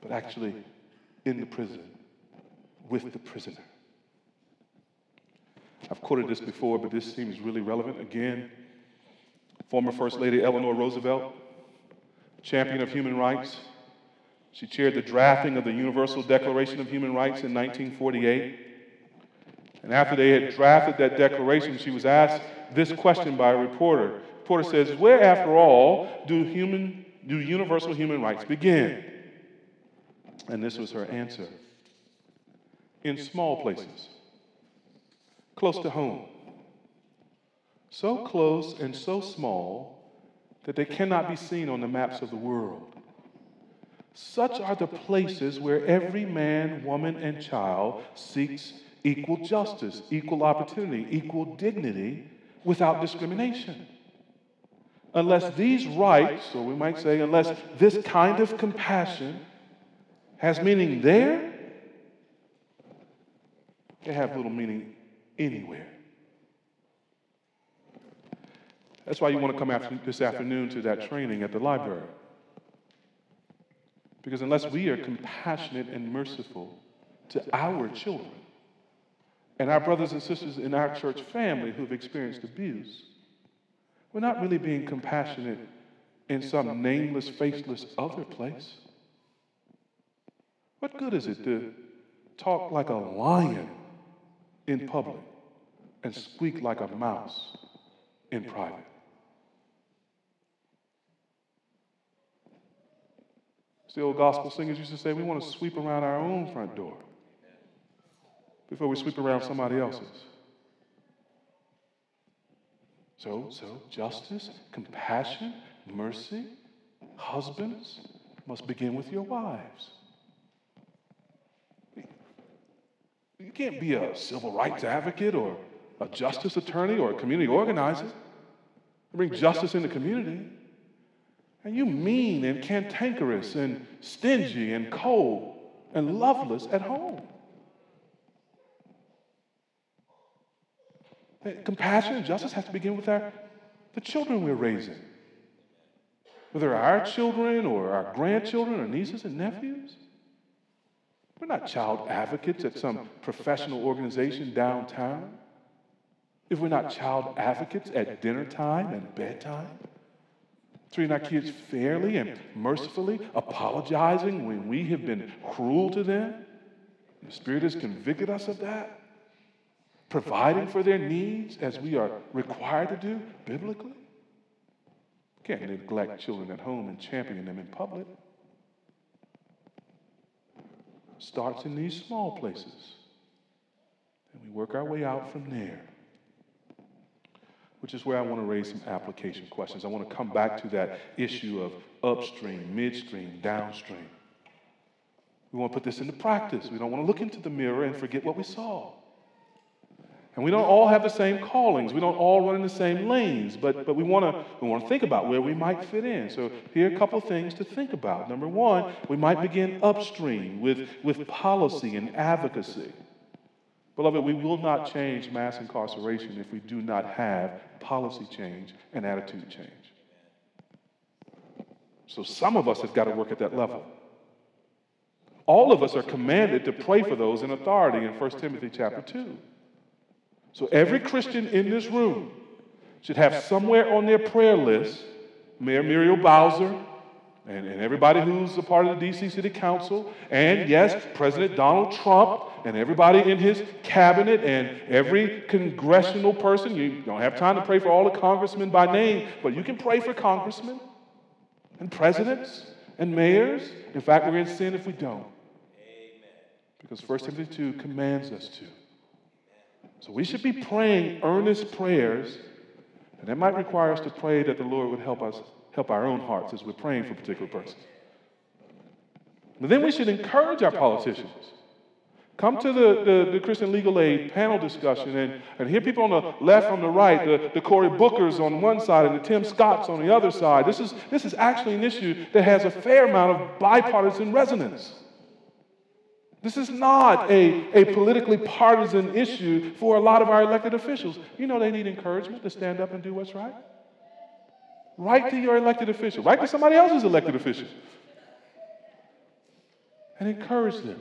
but actually in the prison with the prisoner. I've quoted this before, but this seems really relevant again. Former First Lady Eleanor Roosevelt, champion of human rights. She chaired the drafting of the Universal Declaration of Human Rights in 1948. And after they had drafted that declaration, she was asked this question by a reporter. The reporter says, Where, after all, do, human, do universal human rights begin? And this was her answer in small places, close to home so close and so small that they cannot be seen on the maps of the world. Such are the places where every man, woman, and child seeks equal justice, equal opportunity, equal dignity without discrimination. Unless these rights, or we might say, unless this kind of compassion has meaning there, they have little meaning anywhere. That's why you want to come after, this afternoon to that training at the library. Because unless we are compassionate and merciful to our children and our brothers and sisters in our church family who've experienced abuse, we're not really being compassionate in some nameless, faceless other place. What good is it to talk like a lion in public and squeak like a mouse in private? the old gospel singers used to say, we want to sweep around our own front door before we sweep around somebody else's. So, so justice, compassion, mercy, husbands must begin with your wives. You can't be a civil rights advocate or a justice attorney or a community organizer. Bring justice in the community. And you mean and cantankerous and stingy and cold and loveless at home. Compassion and justice has to begin with our, the children we're raising. Whether our children or our grandchildren or nieces and nephews. We're not child advocates at some professional organization downtown. If we're not child advocates at dinner time and bedtime treating our kids fairly and mercifully, apologizing when we have been cruel to them. The Spirit has convicted us of that. Providing for their needs as we are required to do biblically. Can't neglect children at home and champion them in public. Starts in these small places. And we work our way out from there which is where I want to raise some application questions. I want to come back to that issue of upstream, midstream, downstream. We want to put this into practice. We don't want to look into the mirror and forget what we saw. And we don't all have the same callings. We don't all run in the same lanes, but, but we want to we wanna think about where we might fit in. So here are a couple things to think about. Number one, we might begin upstream with, with policy and advocacy. Beloved, we will not change mass incarceration if we do not have policy change and attitude change. So some of us have got to work at that level. All of us are commanded to pray for those in authority in 1 Timothy chapter 2. So every Christian in this room should have somewhere on their prayer list Mayor Muriel Bowser and, and everybody who's a part of the DC City Council, and yes, President Donald Trump and everybody in his cabinet and every congressional person. You don't have time to pray for all the congressmen by name, but you can pray for congressmen and presidents and mayors. In fact, we're in sin if we don't. Because 1 Timothy 2 commands us to. So we should be praying earnest prayers, and that might require us to pray that the Lord would help us help our own hearts as we're praying for particular persons. But then we should encourage our politicians. Come to the, the, the, Christian Legal Aid panel discussion and, and hear people on the left, on the right, the, the Cory Bookers on one side and the Tim Scotts on the other side. This is, this is actually an issue that has a fair amount of bipartisan resonance. This is not a, a politically partisan issue for a lot of our elected officials. You know they need encouragement to stand up and do what's right. Write to your elected official, write to somebody else's elected official, and encourage them.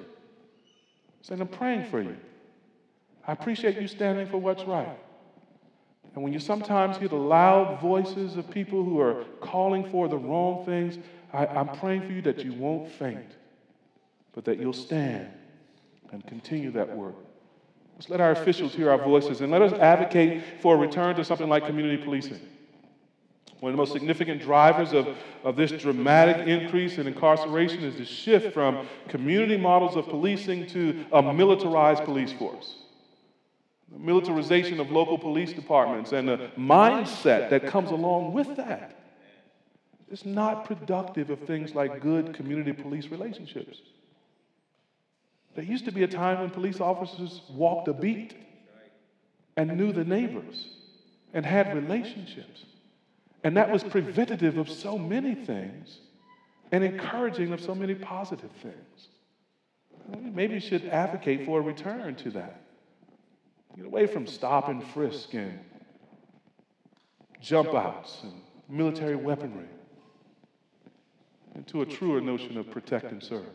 Say, I'm praying for you. I appreciate you standing for what's right. And when you sometimes hear the loud voices of people who are calling for the wrong things, I, I'm praying for you that you won't faint but that you'll stand and continue that work. Let's let our officials hear our voices and let us advocate for a return to something like community policing. One of the most significant drivers of, of this dramatic increase in incarceration is the shift from community models of policing to a militarized police force. The militarization of local police departments and the mindset that comes along with that is not productive of things like good community police relationships. There used to be a time when police officers walked a beat and knew the neighbors and had relationships. And that was preventative of so many things and encouraging of so many positive things. Maybe you should advocate for a return to that. Get away from stop and frisk and jump outs and military weaponry into a truer notion of protect and serve.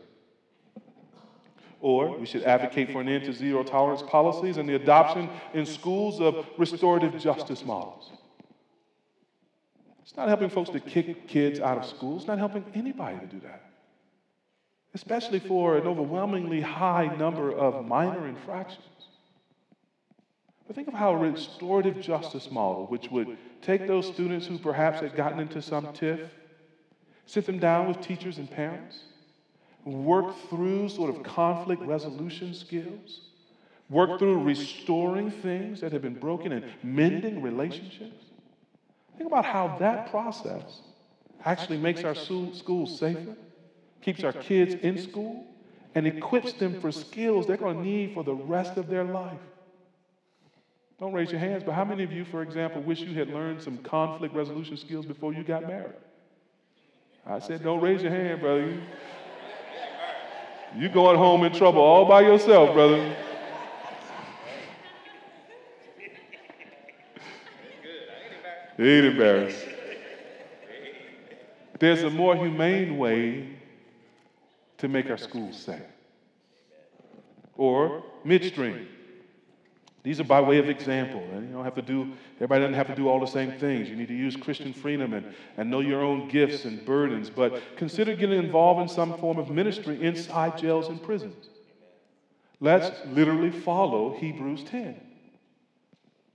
Or we should advocate for an end to zero tolerance policies and the adoption in schools of restorative justice models. It's not helping folks to kick kids out of school. It's not helping anybody to do that, especially for an overwhelmingly high number of minor infractions. But think of how a restorative justice model, which would take those students who perhaps had gotten into some tiff, sit them down with teachers and parents, work through sort of conflict resolution skills, work through restoring things that have been broken and mending relationships. Think about how that process actually makes our schools safer, keeps our kids in school, and equips them for skills they're going to need for the rest of their life. Don't raise your hands, but how many of you, for example, wish you had learned some conflict resolution skills before you got married? I said, don't raise your hand, brother. You going home in trouble all by yourself, brother. ain't embarrassed. There's a more humane way to make our schools safe. Or midstream. These are by way of example. And you don't have to do, everybody doesn't have to do all the same things. You need to use Christian freedom and, and know your own gifts and burdens. But consider getting involved in some form of ministry inside jails and prisons. Let's literally follow Hebrews 10.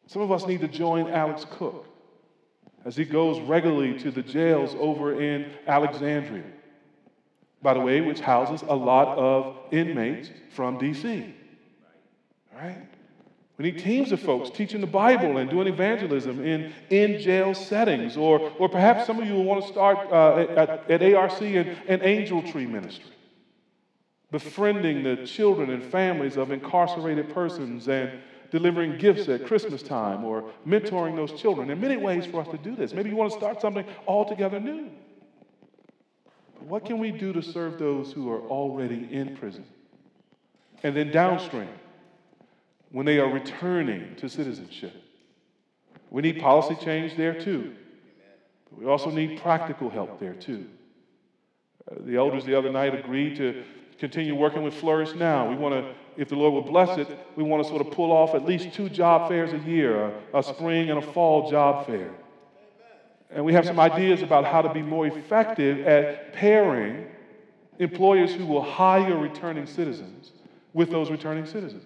Some of us need to join Alex Cook as he goes regularly to the jails over in Alexandria, by the way, which houses a lot of inmates from D.C. Right? We need teams of folks teaching the Bible and doing evangelism in, in jail settings. Or, or perhaps some of you will want to start uh, at, at ARC and, and Angel Tree Ministry, befriending the children and families of incarcerated persons and, delivering gifts at Christmas time or mentoring those children. There are many ways for us to do this. Maybe you want to start something altogether new. But what can we do to serve those who are already in prison? And then downstream, when they are returning to citizenship. We need policy change there too. But we also need practical help there too. Uh, the elders the other night agreed to continue working with Flourish Now. We want to, if the Lord will bless it, we want to sort of pull off at least two job fairs a year a, a spring and a fall job fair. And we have some ideas about how to be more effective at pairing employers who will hire returning citizens with those returning citizens.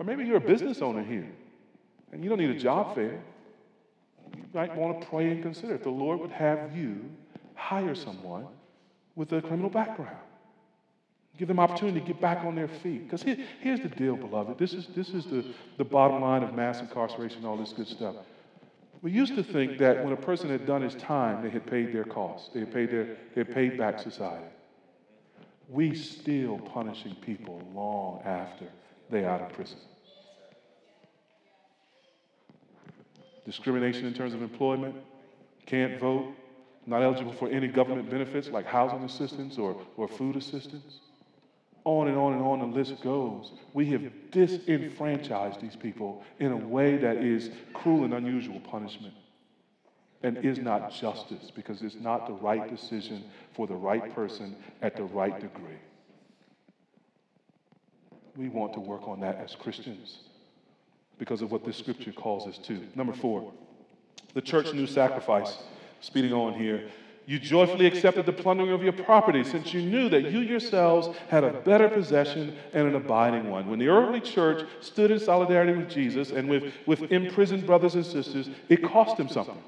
Or maybe you're a business owner here and you don't need a job fair. You might want to pray and consider if the Lord would have you hire someone with a criminal background. Give them opportunity to get back on their feet. Because here, here's the deal, beloved. This is, this is the, the bottom line of mass incarceration, and all this good stuff. We used to think that when a person had done his time, they had paid their costs. They had paid, their, they had paid back society. We still punishing people long after they're out of prison. Discrimination in terms of employment, can't vote, not eligible for any government benefits like housing assistance or, or food assistance. On and on and on the list goes. We have disenfranchised these people in a way that is cruel and unusual punishment and is not justice because it's not the right decision for the right person at the right degree. We want to work on that as Christians because of what this scripture calls us to. Number four, the church knew sacrifice. Speeding on here. You joyfully accepted the plundering of your property since you knew that you yourselves had a better possession and an abiding one. When the early church stood in solidarity with Jesus and with, with imprisoned brothers and sisters, it cost them something.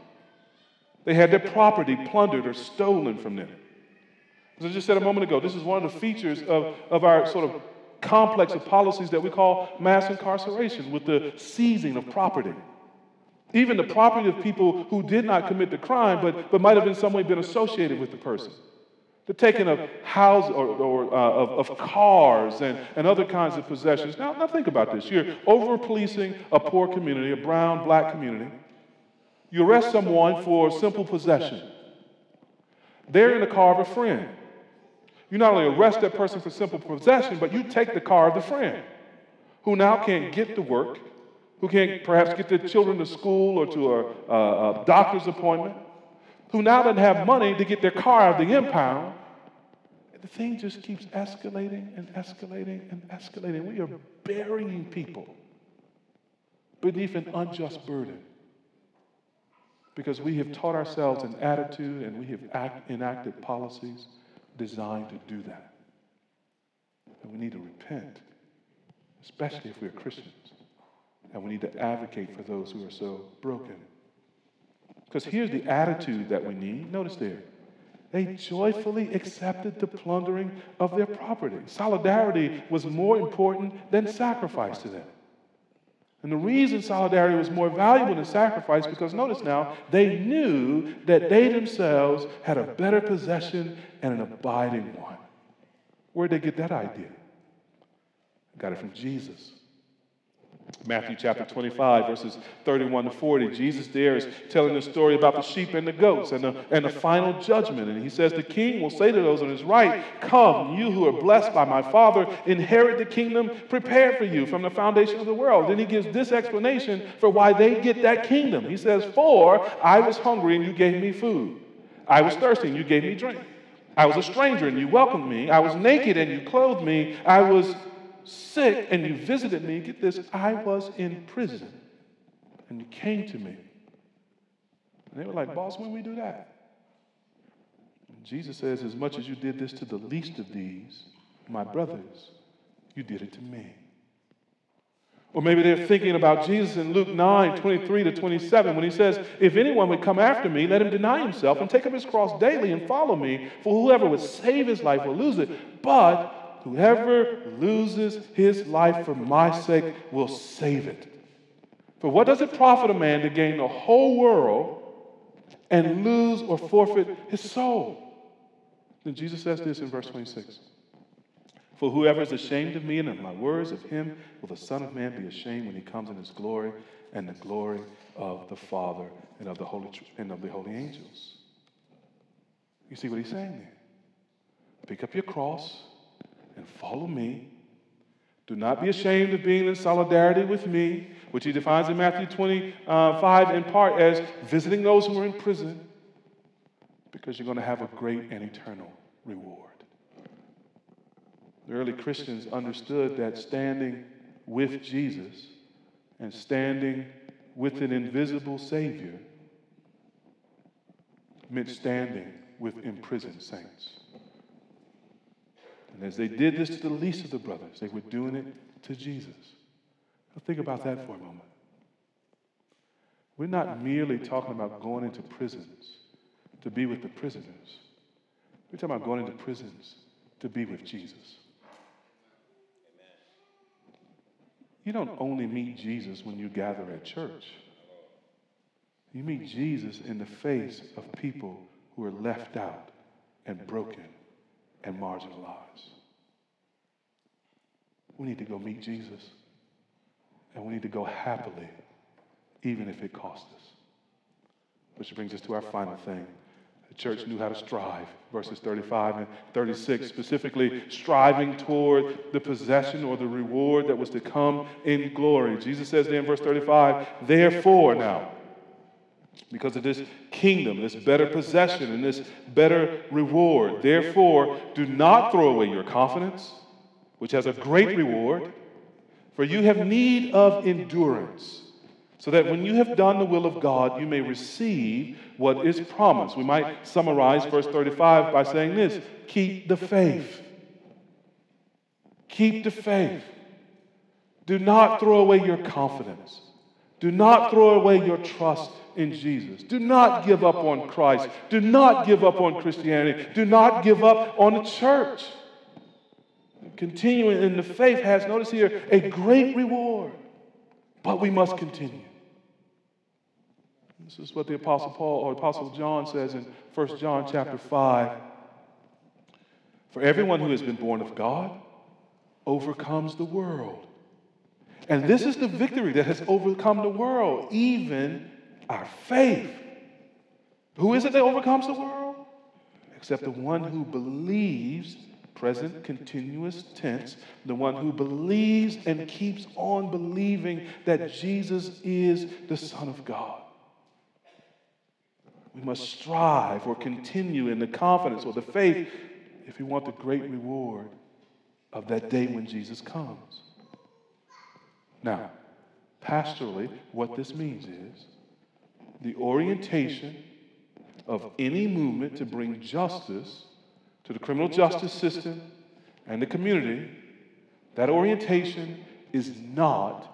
They had their property plundered or stolen from them. As I just said a moment ago, this is one of the features of, of our sort of complex of policies that we call mass incarceration with the seizing of property. Even the property of people who did not commit the crime, but, but might have in some way been associated with the person. The taking of houses or, or uh, of, of, cars and, and other kinds of possessions. Now, now think about this. You're over policing a poor community, a brown, black community. You arrest someone for simple possession. They're in the car of a friend. You not only arrest that person for simple possession, but you take the car of the friend who now can't get to work, who can't perhaps get their children to school or to a, a, a doctor's appointment, who now doesn't have money to get their car out of the impound. The thing just keeps escalating and escalating and escalating. We are burying people beneath an unjust burden because we have taught ourselves an attitude and we have act, enacted policies designed to do that. And we need to repent, especially if we're Christians. And we need to advocate for those who are so broken. Because here's the attitude that we need. Notice there. They joyfully accepted the plundering of their property. Solidarity was more important than sacrifice to them. And the reason solidarity was more valuable than sacrifice, because notice now, they knew that they themselves had a better possession and an abiding one. Where'd they get that idea? Got it from Jesus. Matthew chapter 25, verses 31 to 40. Jesus there is telling the story about the sheep and the goats and the, and the final judgment. And he says, The king will say to those on his right, Come, you who are blessed by my Father, inherit the kingdom prepared for you from the foundation of the world. Then he gives this explanation for why they get that kingdom. He says, For I was hungry and you gave me food. I was thirsty and you gave me drink. I was a stranger and you welcomed me. I was naked and you clothed me. I was sick and you visited me, get this, I was in prison and you came to me. And they were like, Boss, when we do that? And Jesus says, As much as you did this to the least of these, my brothers, you did it to me. Or maybe they're thinking about Jesus in Luke 9, 23 to 27, when he says, If anyone would come after me, let him deny himself and take up his cross daily and follow me. For whoever would save his life will lose it. But Whoever loses his life for my sake will save it. For what does it profit a man to gain the whole world and lose or forfeit his soul? Then Jesus says this in verse 26 For whoever is ashamed of me and of my words, of him will the Son of Man be ashamed when he comes in his glory and the glory of the Father and of the holy, and of the holy angels. You see what he's saying there? Pick up your cross and follow me. Do not be ashamed of being in solidarity with me, which he defines in Matthew 25 in part as visiting those who are in prison, because you're going to have a great and eternal reward. The early Christians understood that standing with Jesus and standing with an invisible Savior meant standing with imprisoned saints. And as they did this to the least of the brothers, they were doing it to Jesus. Now think about that for a moment. We're not merely talking about going into prisons to be with the prisoners. We're talking about going into prisons to be with Jesus. You don't only meet Jesus when you gather at church. You meet Jesus in the face of people who are left out and broken and marginalized. We need to go meet Jesus. And we need to go happily, even if it costs us. Which brings us to our final thing. The church knew how to strive, verses 35 and 36, specifically striving toward the possession or the reward that was to come in glory. Jesus says there in verse 35, therefore now, because of this kingdom, this better possession, and this better reward. Therefore, do not throw away your confidence, which has a great reward, for you have need of endurance, so that when you have done the will of God, you may receive what is promised. We might summarize verse 35 by saying this keep the faith. Keep the faith. Do not throw away your confidence. Do not throw away your trust in Jesus. Do not give up on Christ. Do not give up on Christianity. Do not give up on the church. Continuing in the faith has, notice here, a great reward, but we must continue. This is what the Apostle Paul or Apostle John says in 1 John chapter 5. For everyone who has been born of God overcomes the world. And this is the victory that has overcome the world, even our faith. Who is it that overcomes the world? Except the one who believes, present continuous tense, the one who believes and keeps on believing that Jesus is the Son of God. We must strive or continue in the confidence or the faith if we want the great reward of that day when Jesus comes. Now, pastorally, what this means is the orientation of any movement to bring justice to the criminal justice system and the community, that orientation is not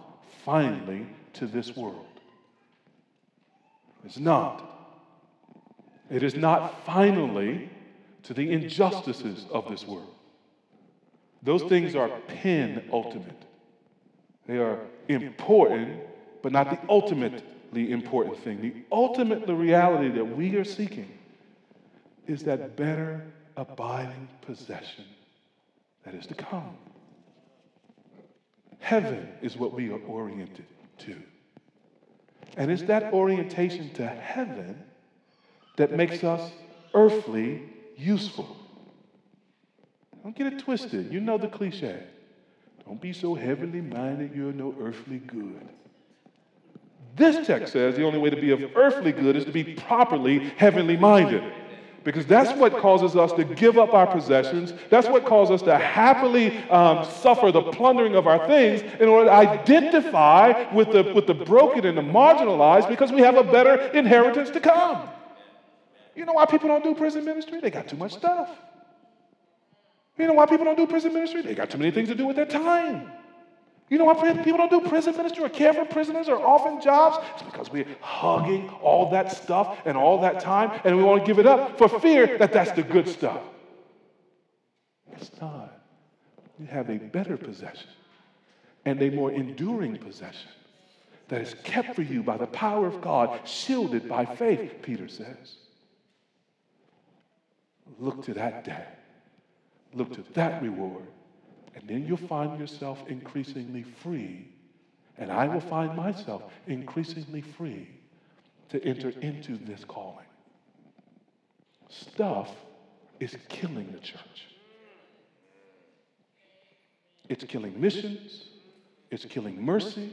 finally to this world. It's not. It is not finally to the injustices of this world. Those things are penultimate. They are important, but not the ultimate important thing. The ultimate the reality that we are seeking is that better abiding possession that is to come. Heaven is what we are oriented to. And it's that orientation to heaven that makes us earthly useful. Don't get it twisted. You know the cliche. Don't be so heavenly minded you're no earthly good. This text says the only way to be of earthly good is to be properly heavenly minded. Because that's what causes us to give up our possessions. That's what causes us to happily um, suffer the plundering of our things in order to identify with the, with the broken and the marginalized because we have a better inheritance to come. You know why people don't do prison ministry? They got too much stuff. You know why people don't do prison ministry? They got too many things to do with their time. You know why people don't do prison ministry or care for prisoners or orphan jobs? It's because we're hugging all that stuff and all that time and we want to give it up for fear that that's the good stuff. It's not. You have a better possession and a more enduring possession that is kept for you by the power of God, shielded by faith, Peter says. Look to that day. Look to that reward And then you'll find yourself increasingly free, and I will find myself increasingly free to enter into this calling. Stuff is killing the church. It's killing missions, it's killing mercy,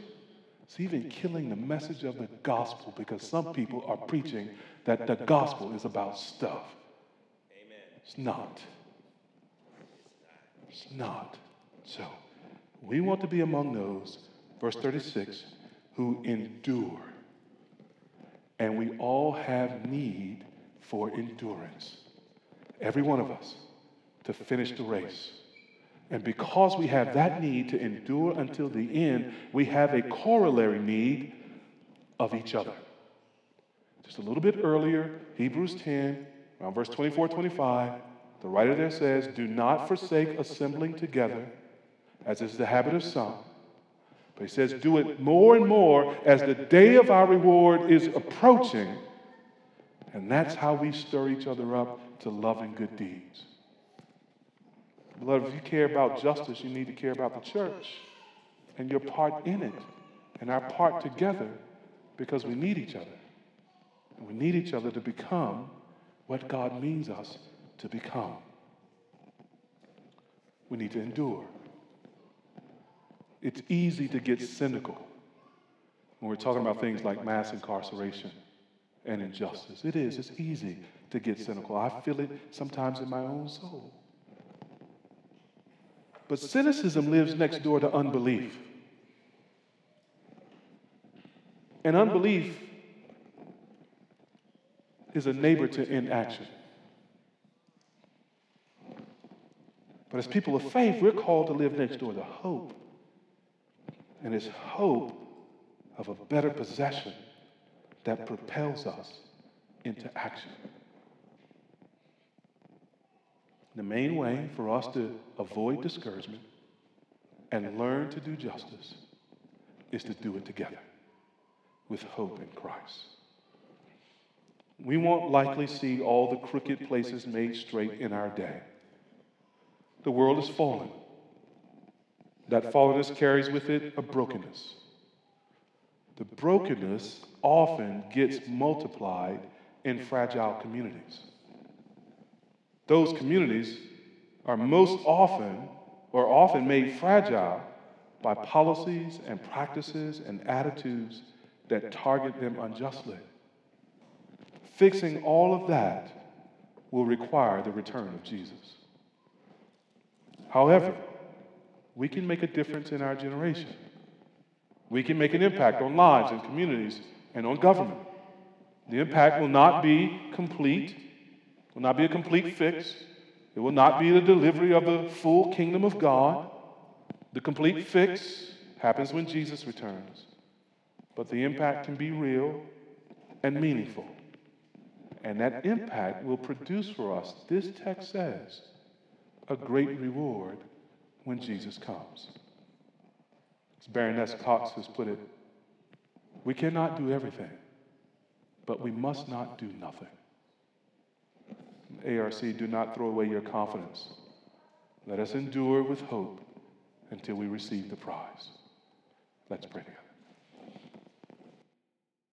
it's even killing the message of the gospel because some people are preaching that the gospel is about stuff. It's not. It's not. So, we want to be among those, verse 36, who endure. And we all have need for endurance. Every one of us to finish the race. And because we have that need to endure until the end, we have a corollary need of each other. Just a little bit earlier, Hebrews 10, around verse 24, 25, the writer there says, Do not forsake assembling together, as is the habit of some. But he says, Do it more and more as the day of our reward is approaching. And that's how we stir each other up to love and good deeds. Beloved, if you care about justice, you need to care about the church and your part in it and our part together because we need each other. And we need each other to become what God means us to become. We need to endure. It's easy to get cynical when we're talking about things like mass incarceration and injustice. It is, it's easy to get cynical. I feel it sometimes in my own soul. But cynicism lives next door to unbelief. And unbelief is a neighbor to inaction. But as people of faith, we're called to live next door to hope. And it's hope of a better possession that propels us into action. The main way for us to avoid discouragement and learn to do justice is to do it together with hope in Christ. We won't likely see all the crooked places made straight in our day. The world is fallen. That fallenness carries with it a brokenness. The brokenness often gets multiplied in fragile communities. Those communities are most often or often made fragile by policies and practices and attitudes that target them unjustly. Fixing all of that will require the return of Jesus. However, we can make a difference in our generation. We can make an impact on lives and communities and on government. The impact will not be complete, will not be a complete fix. It will not be the delivery of the full kingdom of God. The complete fix happens when Jesus returns. But the impact can be real and meaningful. And that impact will produce for us, this text says, a great reward when Jesus comes. As Baroness Cox has put it, we cannot do everything, but we must not do nothing. ARC, do not throw away your confidence. Let us endure with hope until we receive the prize. Let's pray together.